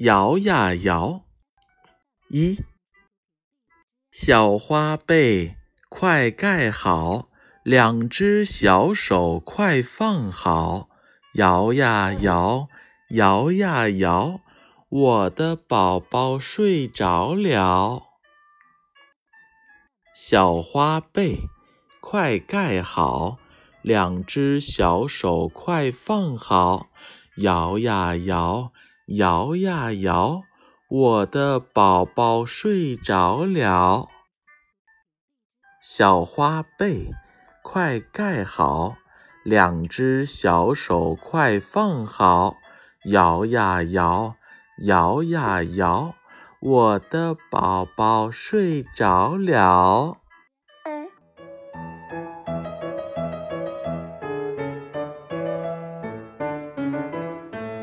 摇呀摇。一，小花被，快盖好，两只小手快放好。摇呀摇，摇呀摇，我的宝宝睡着了。小花被，快盖好，两只小手快放好。摇呀摇，摇呀摇，我的宝宝睡着了。小花被，快盖好，两只小手快放好。摇呀摇，摇呀摇，我的宝宝睡着了。